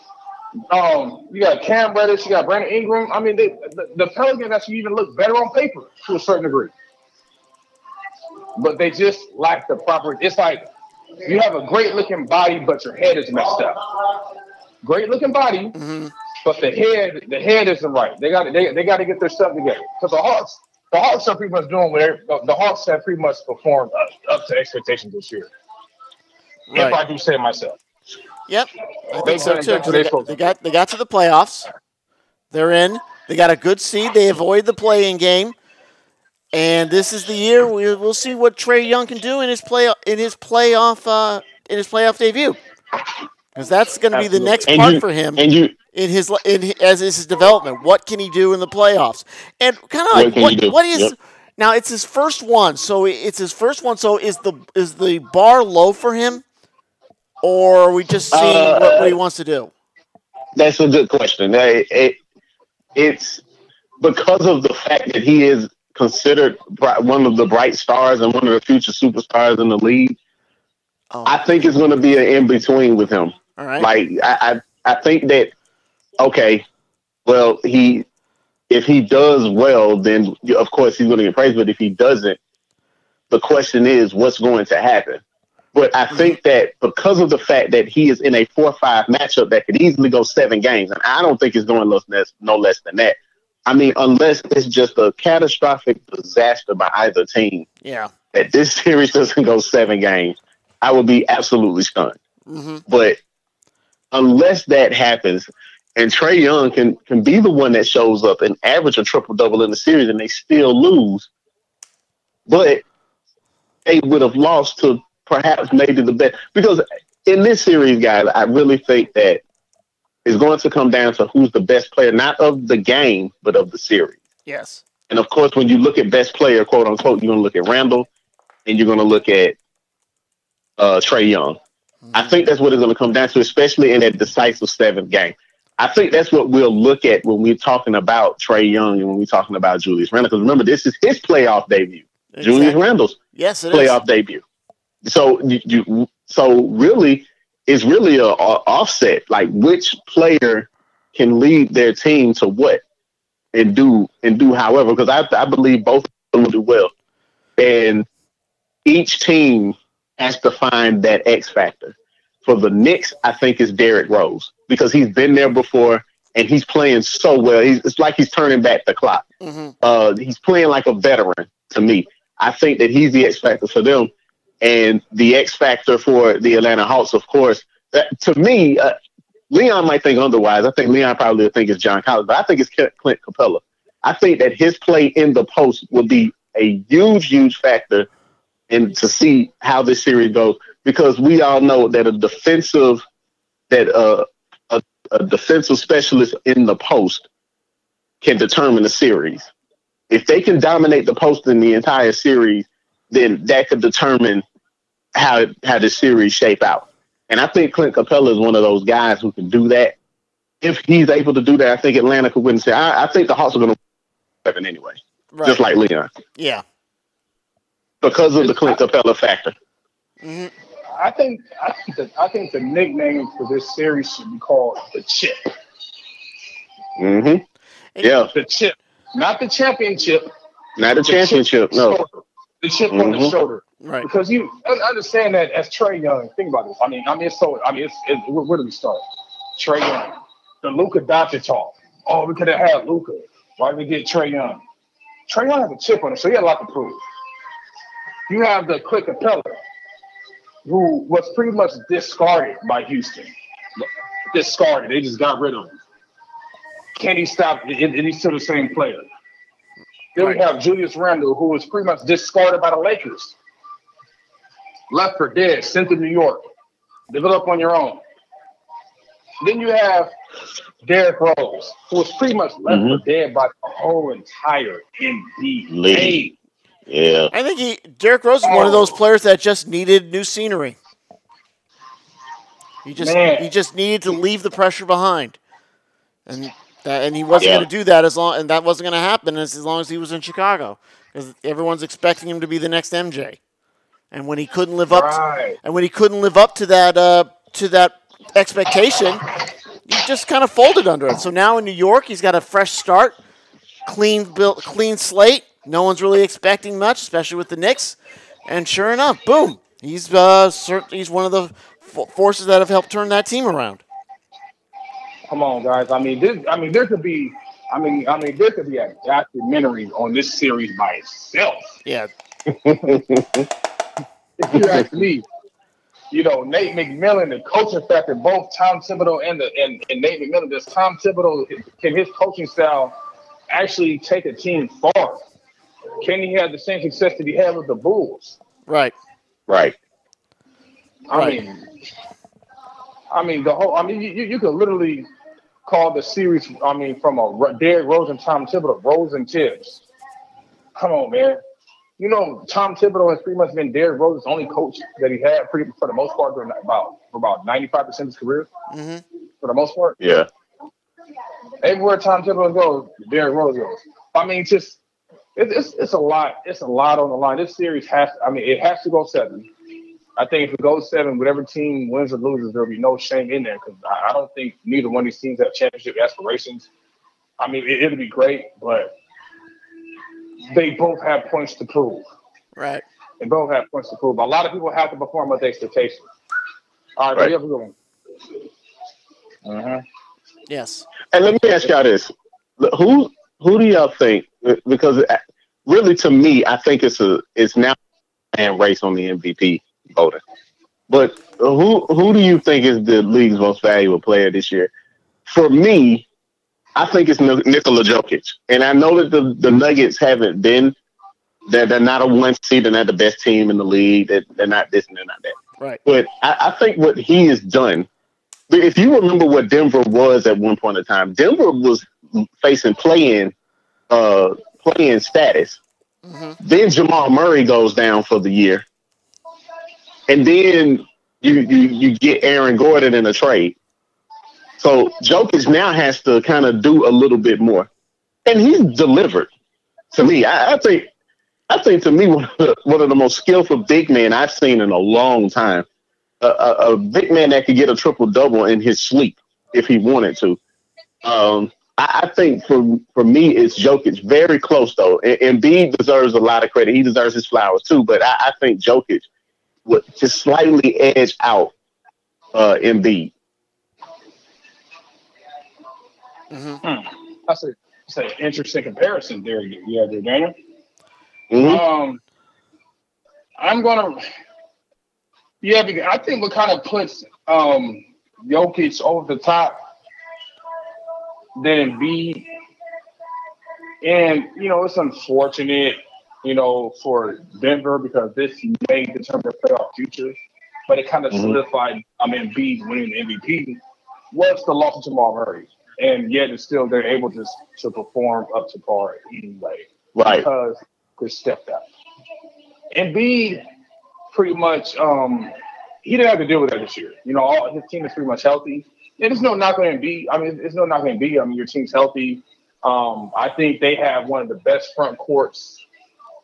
Um, you got Cam Reddish, you got Brandon Ingram. I mean, they, the, the Pelicans actually even look better on paper to a certain degree, but they just lack the proper. It's like you have a great looking body, but your head is messed up. Great looking body, mm-hmm. but the head, the head isn't right. They got they, they got to get their stuff together. Because the Hawks, the Hawks are pretty much doing what the Hawks have pretty much performed up, up to expectations this year. Right. If I do say myself. Yep, I think so too. They got, they got they got to the playoffs. They're in. They got a good seed. They avoid the playing game, and this is the year we, will see what Trae Young can do in his play in his playoff uh, in his playoff debut, because that's going to be the next and part you, for him. And you in his in as is his development. What can he do in the playoffs? And kind of like what, what, what is yep. now? It's his first one, so it's his first one. So is the is the bar low for him? Or we just seeing uh, what, what, he wants to do? That's a good question. It, it, it's because of the fact that he is considered one of the bright stars and one of the future superstars in the league. Oh. I think it's going to be an in between with him. All right. Like I, I, I think that okay, well he, if he does well, then of course he's going to get praised. But if he doesn't, the question is what's going to happen But I think that because of the fact that he is in a four-five matchup that could easily go seven games, and I don't think it's going less, no less than that. I mean, unless it's just a catastrophic disaster by either team, Yeah. that this series doesn't go seven games, I would be absolutely stunned. hmm But unless that happens, and Trae Young can can be the one that shows up and average a triple double in the series, and they still lose, but they would have lost to perhaps maybe the best because in this series, guys, I really think that it's going to come down to who's the best player, not of the game, but of the series. Yes. And of course, when you look at best player, quote unquote, you're going to look at Randall and you're going to look at uh, Trae Young. I think that's what it's going to come down to, especially in that decisive seventh game. I think that's what we'll look at when we're talking about Trae Young and when we're talking about Julius Randle. Because remember, this is his playoff debut, Julius Exactly. Randle's Yes, it is. playoff debut. So you, you so really it's really a, a offset like which player can lead their team to what and do and do however because I I believe both will do well and each team has to find that X factor. For the Knicks, I think is Derrick Rose because he's been there before and he's playing so well. He's, it's like he's turning back the clock hmm uh, he's playing like a veteran to me. I think that he's the X factor for them, and the X factor for the Atlanta Hawks, of course. That, to me, uh, Leon might think otherwise. I think Leon probably would think it's John Collins, but I think it's Clint Capela. I think that his play in the post will be a huge, huge factor, and to see how this series goes because we all know that a defensive that uh, a, a defensive specialist in the post can determine the series if they can dominate the post in the entire series, then that could determine how how the series shape out. And I think Clint Capela is one of those guys who can do that. If he's able to do that, I think Atlanta could win. Say, I, I think the Hawks are going to win anyway, Right. just like Leon, yeah. because of the Clint Capela factor. hmm I think I think the I think the nickname for this series should be called the chip. hmm Yeah, The chip, not the championship. not a the chip championship. No. The chip on the Mhm. shoulder. Right. Because you understand that as Trae Young, think about this. I mean, I mean, it's so. I mean, it's, it, where, do we start? Trae Young, the Luka Doncic talk. Oh, we could have had Luka. Why did we get Trae Young? Trae Young has a chip on him, so he had a lot to prove. You have the Clint Capela, who was pretty much discarded by Houston. Discarded. They just got rid of him. Can he stop? And and he's still the same player. Then we have Julius Randle, who was pretty much discarded by the Lakers. Left for dead, sent to New York. Develop on your own. Then you have Derrick Rose, who was pretty much left Mhm. for dead by the whole entire NBA. League. Yeah. I think he Derrick Rose is one of those players that just needed new scenery. He just Man. he just needed to leave the pressure behind, and that, and he wasn't Yeah. going to do that as long and that wasn't going to happen as, as long as he was in Chicago because everyone's expecting him to be the next MJ, and when he couldn't live up to, and when he couldn't live up to that uh, to that expectation, he just kind of folded under it. So now in New York, he's got a fresh start, clean built, clean slate. No one's really expecting much, especially with the Knicks. And sure enough, boom, he's uh, he's one of the f- forces that have helped turn that team around. Come on, guys. I mean, this, I mean, there could be, I mean, I mean, there could be a documentary on this series by itself. Yeah, If you ask me, you know, Nate McMillan, the coaching factor, both Tom Thibodeau and the and, and Nate McMillan, does Tom Thibodeau can his coaching style actually take a team far? Can he have the same success that he had with the Bulls? right. Right. I Right. mean, I mean the whole. I mean, you, you could literally call the series. I mean, from a Ro- Derrick Rose and Tom Thibodeau, Rose and Thibs. Come on, man. You know, Tom Thibodeau has pretty much been Derrick Rose's only coach that he had pretty for the most part during about for about ninety five percent of his career. hmm For the most part, Yeah. everywhere Tom Thibodeau goes, Derrick Rose goes. I mean, just it, it's it's a lot. It's a lot on the line. This series has. I mean, it has to go seven. I think if it goes seven, whatever team wins or loses, there'll be no shame in there because I, I don't think neither one of these teams have championship aspirations. I mean, it, it'll be great, but they both have points to prove. Right. and both have points to prove. A lot of people have to perform with expectations. All right, right. you have a good one. Uh-huh. Yes. And let me ask y'all this: Who who do y'all think? Because really, to me, I think it's a it's now a race on the MVP voting. But who who do you think is the league's most valuable player this year? For me, I think it's Nikola Jokic, and I know that the, the Nuggets haven't been they're, they're not a one seed, they're not the best team in the league. They're, they're not this and they're not that. Right. But I, I think what he has done, if you remember what Denver was at one point in time, Denver was facing playing uh playing status. Mm-hmm. Then Jamal Murray goes down for the year. And then you, you you get Aaron Gordon in a trade. So Jokic now has to kind of do a little bit more. And he's delivered to me. I, I think I think to me one of, the, one of the most skillful big men I've seen in a long time. A, a, a big man that could get a triple double in his sleep if he wanted to. Um, I, I, think for for me, it's Jokic. Very close though, and, Embiid deserves a lot of credit. He deserves his flowers too. But I, I think Jokic would just slightly edge out uh, Embiid. Mm-hmm. Hmm. That's a that's an interesting comparison there. Yeah, there, Daniel. Mm-hmm. Um, I'm gonna, yeah, because I think what kind of puts um Jokic over the top than Embiid, and you know it's unfortunate, you know, for Denver because this may determine their playoff future, but it kind of mm-hmm. solidified. I mean, Embiid winning the MVP was the loss of Jamal Murray, and yet it's still they're able to to perform up to par anyway. Right. Because they're stepped up. Embiid pretty much um he didn't have to deal with that this year. You know, all his team is pretty much healthy. And there's no knock on Embiid. I mean, there's no knock on Embiid. I mean, your team's healthy. Um, I think they have one of the best front courts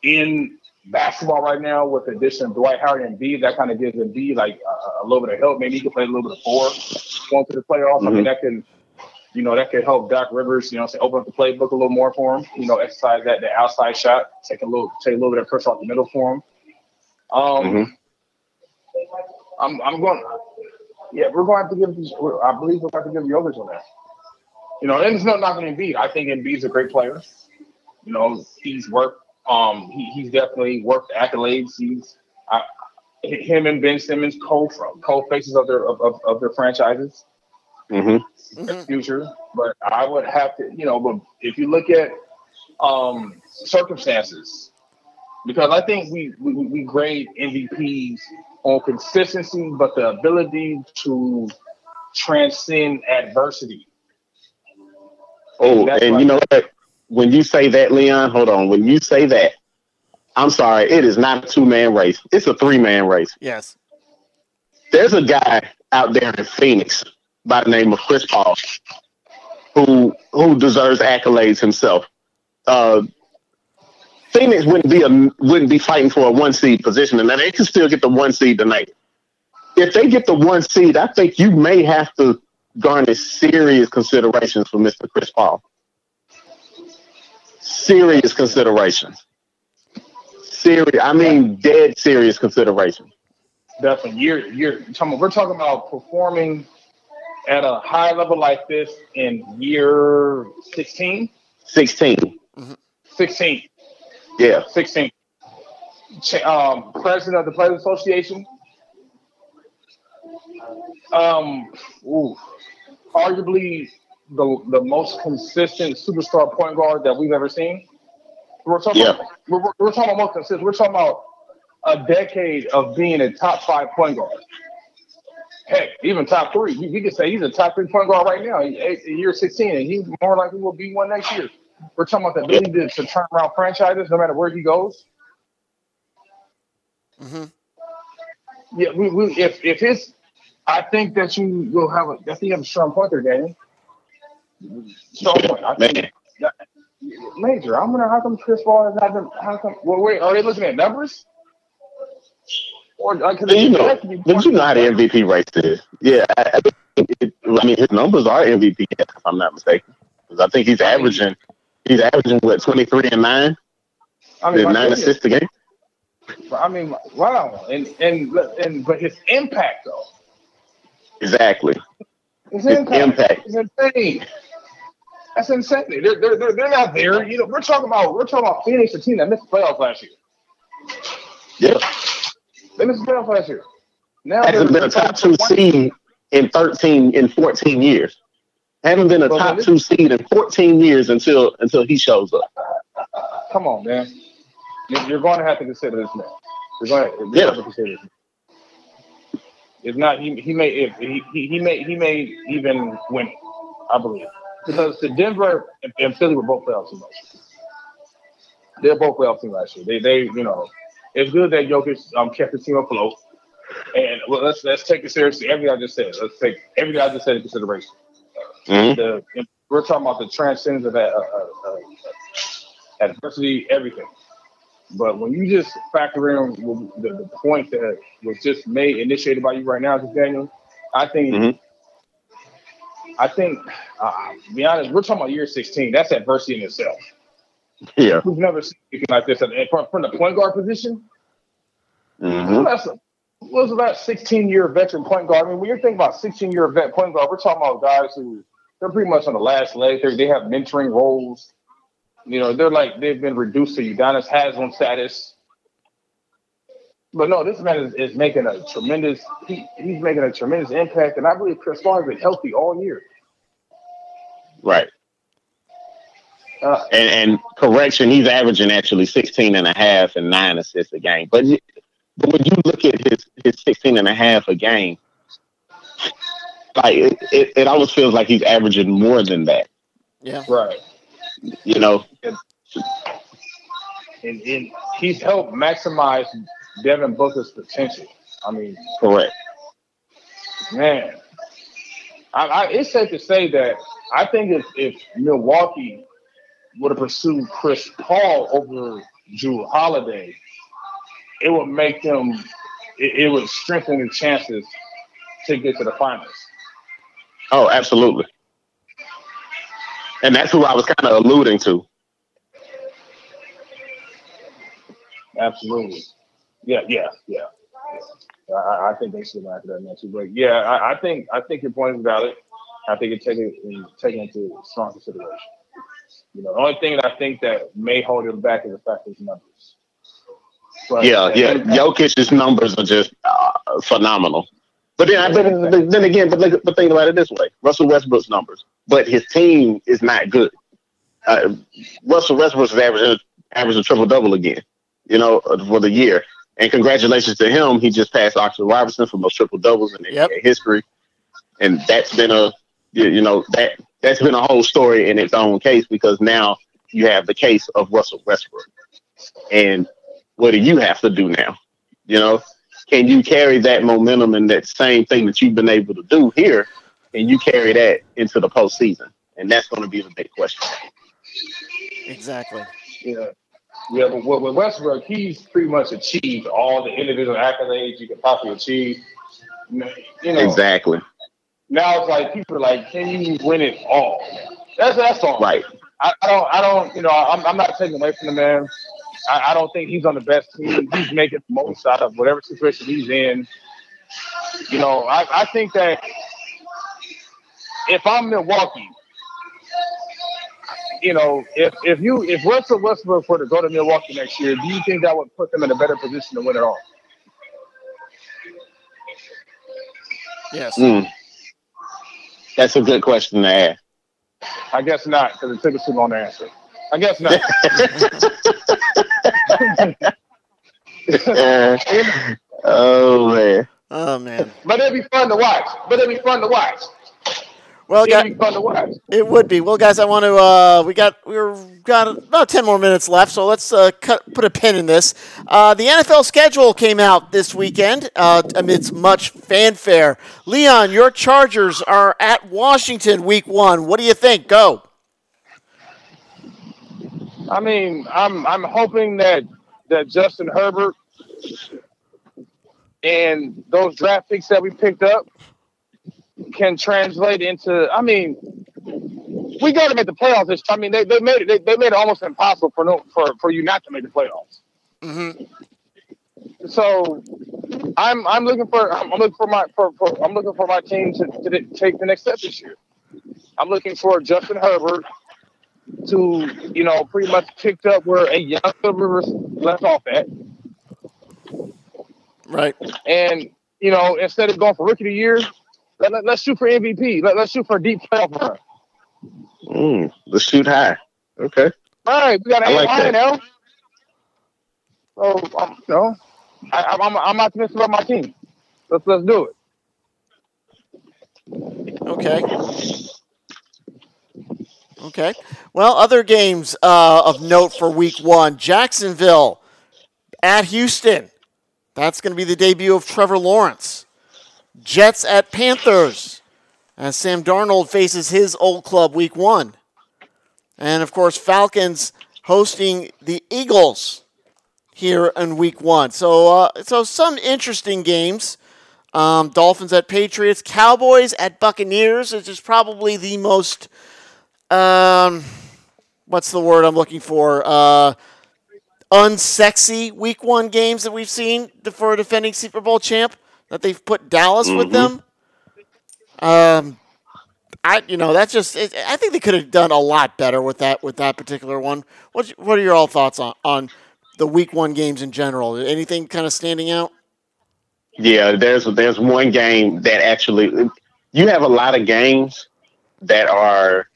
in basketball right now with the addition of Dwight Howard and Embiid. That kind of gives Embiid like a, a, little bit of help. Maybe he can play a little bit of four going to the playoffs. Mm-hmm. I mean, mm-hmm. that can you know, that could help Doc Rivers, you know, say open up the playbook a little more for him. You know, exercise that the outside shot, take a little take a little bit of pressure off the middle for him. Um, mm-hmm. I'm I'm going. Yeah, we're going to have to give. These, I believe we'll have to give Jokic on that. You know, and there's no knocking Embiid. I think Embiid's a great player. You know, he's worked. Um, he, he's definitely worked accolades. He's I, him and Ben Simmons co from co faces of their of, of, of their franchises. Mm-hmm. mm-hmm. future. But I would have to, you know, but if you look at um, circumstances, because I think we, we, we grade MVPs on consistency, but the ability to transcend adversity. Oh, and, and you know what? When you say that, Leon, hold on. When you say that, I'm sorry, it is not a two man race. It's a three man race. Yes. There's a guy out there in Phoenix by the name of Chris Paul, who who deserves accolades himself. Uh, Phoenix wouldn't be a wouldn't be fighting for a one seed position, and they can still get the one seed tonight. If they get the one seed, I think you may have to garnish serious considerations for Mr. Chris Paul. Serious considerations. Serious. I mean, dead serious considerations. Definitely. You're you're. We're talking about performing at a high level like this in year 16? 16. Mm-hmm. 16. Yeah. 16. Um, president of the Players Association. Um, ooh, arguably the the most consistent superstar point guard that we've ever seen. We're talking, yeah. about, we're, we're talking about most consistent. We're talking about a decade of being a top five point guard heck, even top three. We, we could say he's a top three point guard right now. He's year 16, and he's more likely will be one next year. We're talking about the ability to, to turn around franchises no matter where he goes. Mm-hmm. Yeah, we, we if if his, I think that you will have a. I think you have a strong point there, Danny. Strong point. I think. Major. I'm gonna. How come Chris Paul has not been? How come? Well, wait. Are they looking at numbers? Or like, you know, but you know how the MVP race is. Yeah, I, it, I mean his numbers are MVP if I'm not mistaken. Because I think he's averaging he's averaging what twenty three and nine. I mean, nine assists a game. I mean, wow, and and and but his impact though. Exactly. His, his impact, impact is insane. That's insane. They're, they're, they're, they're not there. You know, we're talking about we're talking about Phoenix, a team that missed the playoffs last year. Yeah. They missed playoffs last year. Now hasn't been a top two seed in 13 in 14 years. Haven't been a top two seed in 14 years until until he shows up. Come on, man. You're going to have to consider this man. You're going to, yeah. to consider this. If not, he, he may if he, he may he may even win. it. I believe because the Denver and, Philly were both playoff teams. They're both playoff teams last year. They they you know it's good that Jokic um, kept the team afloat. And well, let's let's take it seriously. Everything I just said. Let's take everything I just said in consideration. Mm-hmm. The, we're talking about the transcendence of that, uh, uh, uh, adversity, everything. But when you just factor in the, the, point that was just made, initiated by you right now, Daniel, I think, mm-hmm. I think, uh, to be honest, we're talking about year 16. That's adversity in itself. Yeah. We've never seen anything like this from, from the point guard position. Mm-hmm. That's a, was about 16 year veteran point guard. I mean, when you're thinking about 16 year vet point guard, we're talking about guys who they're pretty much on the last leg. They're, they have mentoring roles. You know, they're like they've been reduced to Udonis Haslem status. But no, this man is, is making a tremendous he, he's making a tremendous impact, and I believe Chris Paul has been healthy all year. Right. Uh, and, and correction, he's averaging actually 16 and a half and nine assists a game. But, but when you look at his, his 16 and a half a game, like it, it, it almost feels like he's averaging more than that. Yeah. Right. You know. And, and he's helped maximize Devin Booker's potential. I mean, correct. Man, I, I, it's safe to say that I think if, if Milwaukee would have pursued Chris Paul over Jrue Holiday, it would make them, it, it would strengthen the chances to get to the finals. Oh, absolutely. And that's who I was kind of alluding to. Absolutely. Yeah, yeah, yeah. yeah. I, I, think they should have that match. But yeah, I, I, think I think your point is valid. I think it's taken taken into strong consideration. You know, the only thing that I think that may hold him back is the fact of his numbers. But, yeah, yeah. Jokic's numbers are just uh, phenomenal. But then, but then again, but, but think about it this way: Russell Westbrook's numbers, but his team is not good. Uh, Russell Westbrook's average average a triple double again, you know, for the year. And congratulations to him; he just passed Oscar Robertson for most triple doubles in yep. history, and that's been a you know that that's been a whole story in its own case because now you have the case of Russell Westbrook, and what do you have to do now? You know, can you carry that momentum and that same thing that you've been able to do here, and you carry that into the postseason? And that's going to be the big question. Exactly. Yeah. Yeah, but with Westbrook, he's pretty much achieved all the individual accolades you could possibly achieve. You know, exactly. Now it's like people are like, can you win it all? That's that's all. Right. I, I don't. I don't. You know, I'm, I'm not taking away from the man. I, I, don't think he's on the best team. He's making the most out of whatever situation he's in. You know, I, I think that if I'm Milwaukee, you know, if if you if Russell Westbrook were to go to Milwaukee next year, do you think that would put them in a better position to win it all? Yes. Mm. That's a good question to ask. I guess not, because it took us too long to answer. I guess not. Uh, oh man. Oh man. But it'd be fun to watch. But it'd be fun to watch. Well, guys. It would be. Well, guys, I want to. Uh, we got we are got about ten more minutes left, so let's uh, cut, put a pin in this. Uh, the NFL schedule came out this weekend uh, amidst much fanfare. Leon, your Chargers are at Washington week one. What do you think? Go. I mean, I'm I'm hoping that that Justin Herbert and those draft picks that we picked up can translate into. I mean, we got to make the playoffs. This, I mean, they, they made it. They, they made it almost impossible for no for, for you not to make the playoffs. Mm-hmm. so I'm I'm looking for I'm, I'm looking for my for, for I'm looking for my team to, to take the next step this year. I'm looking for Justin Herbert to you know pretty much picked up where a young Rivers left off at, Right. and you know instead of going for rookie of the year, let, let, us shoot for MVP. Let, let's shoot for a deep playoff run. Mm, let's shoot high. Okay. All right, we got I to like high that. now. So um, you know, I, I'm I'm I'm optimistic about my team. Let's let's do it. Okay. Okay. Well, other games uh, of note for week one Jacksonville at Houston. That's going to be the debut of Trevor Lawrence. Jets at Panthers. As Sam Darnold faces his old club week one. And of course, Falcons hosting the Eagles here in week one. So, uh, so some interesting games. Um, Dolphins at Patriots, Cowboys at Buccaneers, which is probably the most, um, what's the word I'm looking for? Uh, unsexy Week One games that we've seen for a defending Super Bowl champ. That they've put Dallas with them. Um, I you know that's just it, I think they could have done a lot better with that with that particular one. What what are your all thoughts on on the Week One games in general? Anything kind of standing out? Yeah, there's there's one game that actually you have a lot of games that are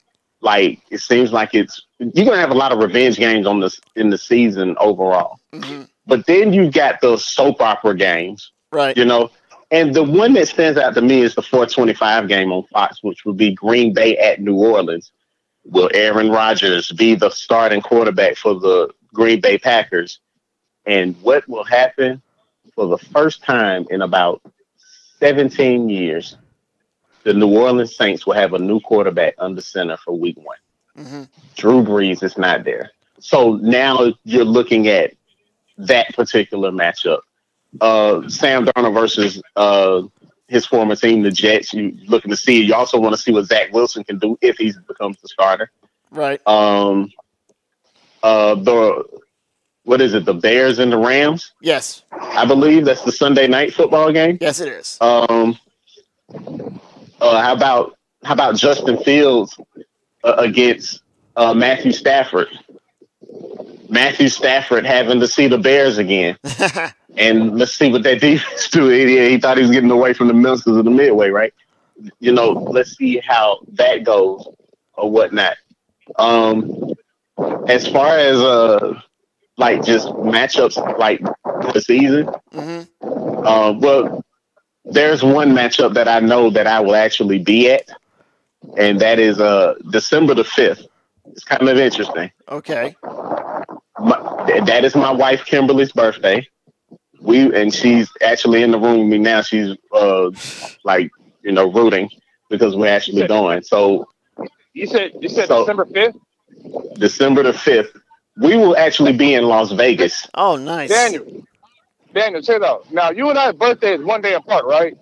like it seems like it's you're gonna have a lot of revenge games on this in the season overall. Mhm. But then you got those soap opera games, Right. you know. And the one that stands out to me is the 425 game on Fox, which would be Green Bay at New Orleans. Will Aaron Rodgers be the starting quarterback for the Green Bay Packers? And what will happen for the first time in about 17 years? The New Orleans Saints will have a new quarterback under center for week one. hmm Drew Brees is not there. So now you're looking at that particular matchup. Uh, Sam Darnold versus uh, his former team, the Jets. You looking to see. You also want to see what Zach Wilson can do if he becomes the starter. Right. Um, uh, the what is it? The Bears and the Rams. Yes. I believe that's the Sunday night football game. Yes, it is. Um, uh, how about how about Justin Fields uh, against uh, Matthew Stafford? Matthew Stafford having to see the Bears again, and let's see what that defense do. He, he thought he was getting away from the monsters of the midway, right? You know, let's see how that goes or whatnot. Um, as far as uh, like just matchups like the season, mm-hmm. uh, well, there's one matchup that I know that I will actually be at, and that is uh December the fifth. It's kind of interesting. Okay. My, th- that is my wife Kimberly's birthday. We and she's actually in the room with me now. She's uh like you know rooting because we're actually going. So You said you said So- December fifth, December the fifth, we will actually be in Las Vegas. Oh, nice. Daniel. Daniel, check it out. Now you and I's birthday is one day apart, right?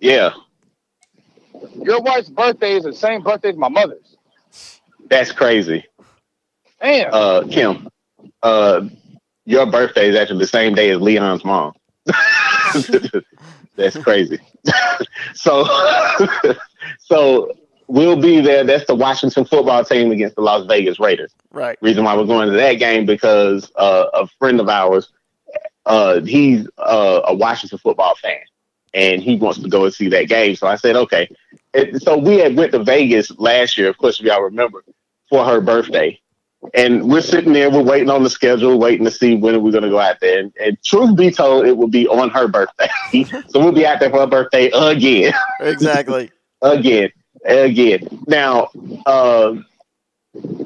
Yeah, Your wife's birthday is the same birthday as my mother's. that's crazy. Damn. Uh, Kim, uh, your birthday is actually the same day as Leon's mom. That's crazy. so, so we'll be there. That's the Washington football team against the Las Vegas Raiders. Right. Reason why we're going to that game because uh, a friend of ours, uh, he's uh, a Washington football fan, and he wants to go and see that game. So I said, okay. And so we had went to Vegas last year, of course, if y'all remember, for her birthday. And we're sitting there, we're waiting on the schedule, waiting to see when we're going to go out there. And, and truth be told, it will be on her birthday. so we'll be out there for her birthday again Exactly. again, again. Now, uh,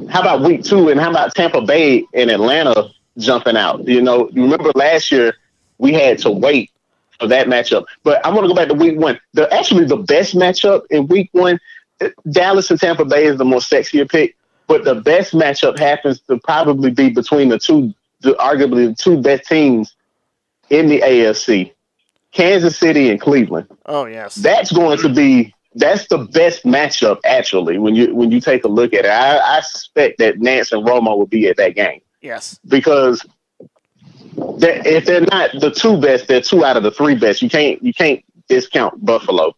how about week two, and how about Tampa Bay and Atlanta jumping out? You know, you remember last year we had to wait for that matchup, but I want to go back to week one. The actually the best matchup in week one, Dallas and Tampa Bay is the more sexier pick, but the best matchup happens to probably be between the two, the, arguably the two best teams in the AFC, Kansas City and Cleveland Oh, yes. that's going to be that's the best matchup actually when you when you take a look at it. I, I suspect that Nantz and Romo will be at that game yes. because They're, if they're not the two best, they're two out of the three best. You can't you can't discount Buffalo.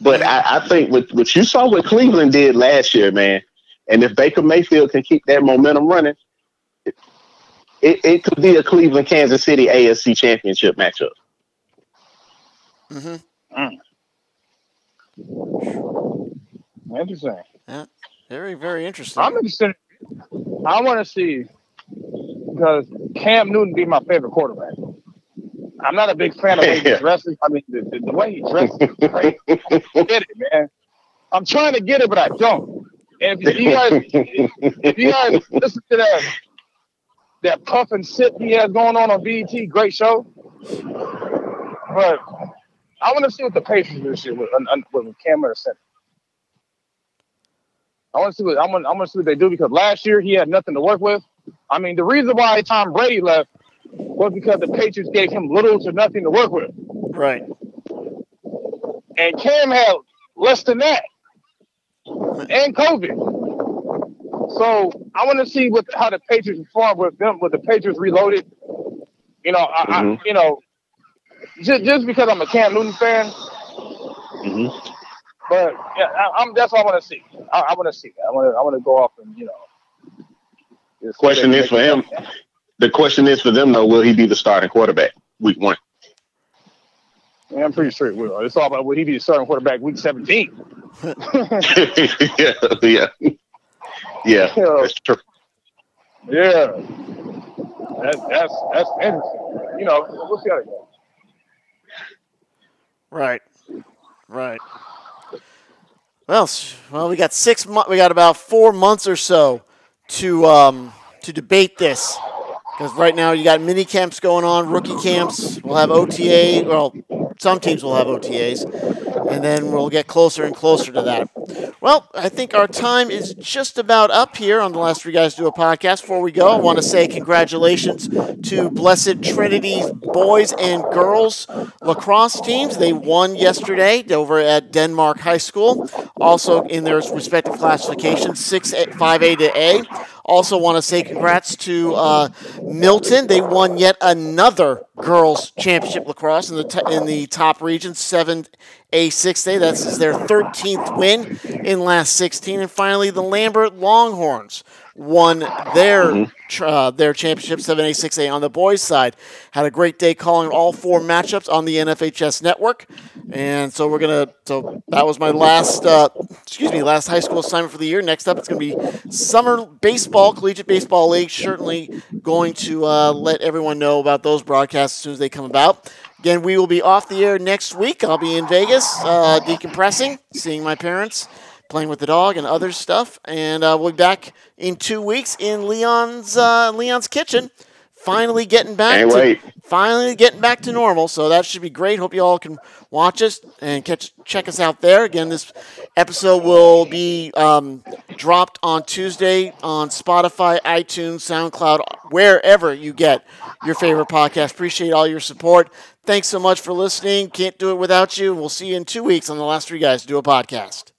But I, I think what what you saw what Cleveland did last year, man, and if Baker Mayfield can keep that momentum running, it, it, it could be a Cleveland Kansas City AFC championship matchup. Mm-hmm. Interesting. Yeah, very very interesting. I'm interested. I want to see because Cam Newton be my favorite quarterback. I'm not a big fan of the way he dresses. I mean, the, the, the way he dresses is great. I get it, man. I'm trying to get it, but I don't. And if you guys, if you guys listen to that that puff and sip he has going on on BET, great show. But I want to see what the Patriots do this year with, with, with Cam center. I want to see what I want. I want to see what they do because last year he had nothing to work with. I mean, the reason why Tom Brady left was because the Patriots gave him little to nothing to work with. Right. And Cam had less than that, and COVID. So I want to see what how the Patriots perform with them with the Patriots reloaded. You know, I, mm-hmm. I you know, just just because I'm a Cam Newton fan. Mm-hmm. But yeah, I, am that's what I want to see. I, I want to see. I want to I want to go off and you know. The Question is for him. The question is for them though: Will he be the starting quarterback week one? Yeah, I'm pretty sure it will. It's all about will he be the starting quarterback week 17? yeah, yeah, yeah. You that's true. Yeah, that's that's that's interesting. You know, we'll see how it goes. Right, right. Well, well, we got six months. We got about four months or so to um, to debate this because right now you got mini camps going on, rookie camps. We'll have OTA. Well, some teams will have OTAs, and then we'll get closer and closer to that. Well, I think our time is just about up here on the last three guys do a podcast. Before we go, I want to say congratulations to Blessed Trinity's boys and girls lacrosse teams. They won yesterday over at Denmark High School, also in their respective classifications, six, five A to A. Also, want to say congrats to uh, Milton. They won yet another girls championship lacrosse in the t- in the top region, seven A six A. That's their 13th win in last 16. And finally, the Lambert Longhorns won their mm-hmm. uh, their championship 7A 6A on the boys side. Had a great day calling all four matchups on the NFHS network, and so we're gonna. So that was my last uh, excuse me last high school assignment for the year. Next up, it's gonna be summer baseball, collegiate baseball league. Certainly going to uh, let everyone know about those broadcasts as soon as they come about. Again, we will be off the air next week. I'll be in Vegas, uh, decompressing, seeing my parents playing with the dog and other stuff. And uh, we'll be back in two weeks in Leon's uh, Leon's kitchen. Finally getting back Can't to wait. finally getting back to normal. So that should be great. Hope you all can watch us and catch check us out there. Again, this episode will be um, dropped on Tuesday on Spotify, iTunes, SoundCloud, wherever you get your favorite podcast. Appreciate all your support. Thanks so much for listening. Can't do it without you. We'll see you in two weeks on the last three guys to do a podcast.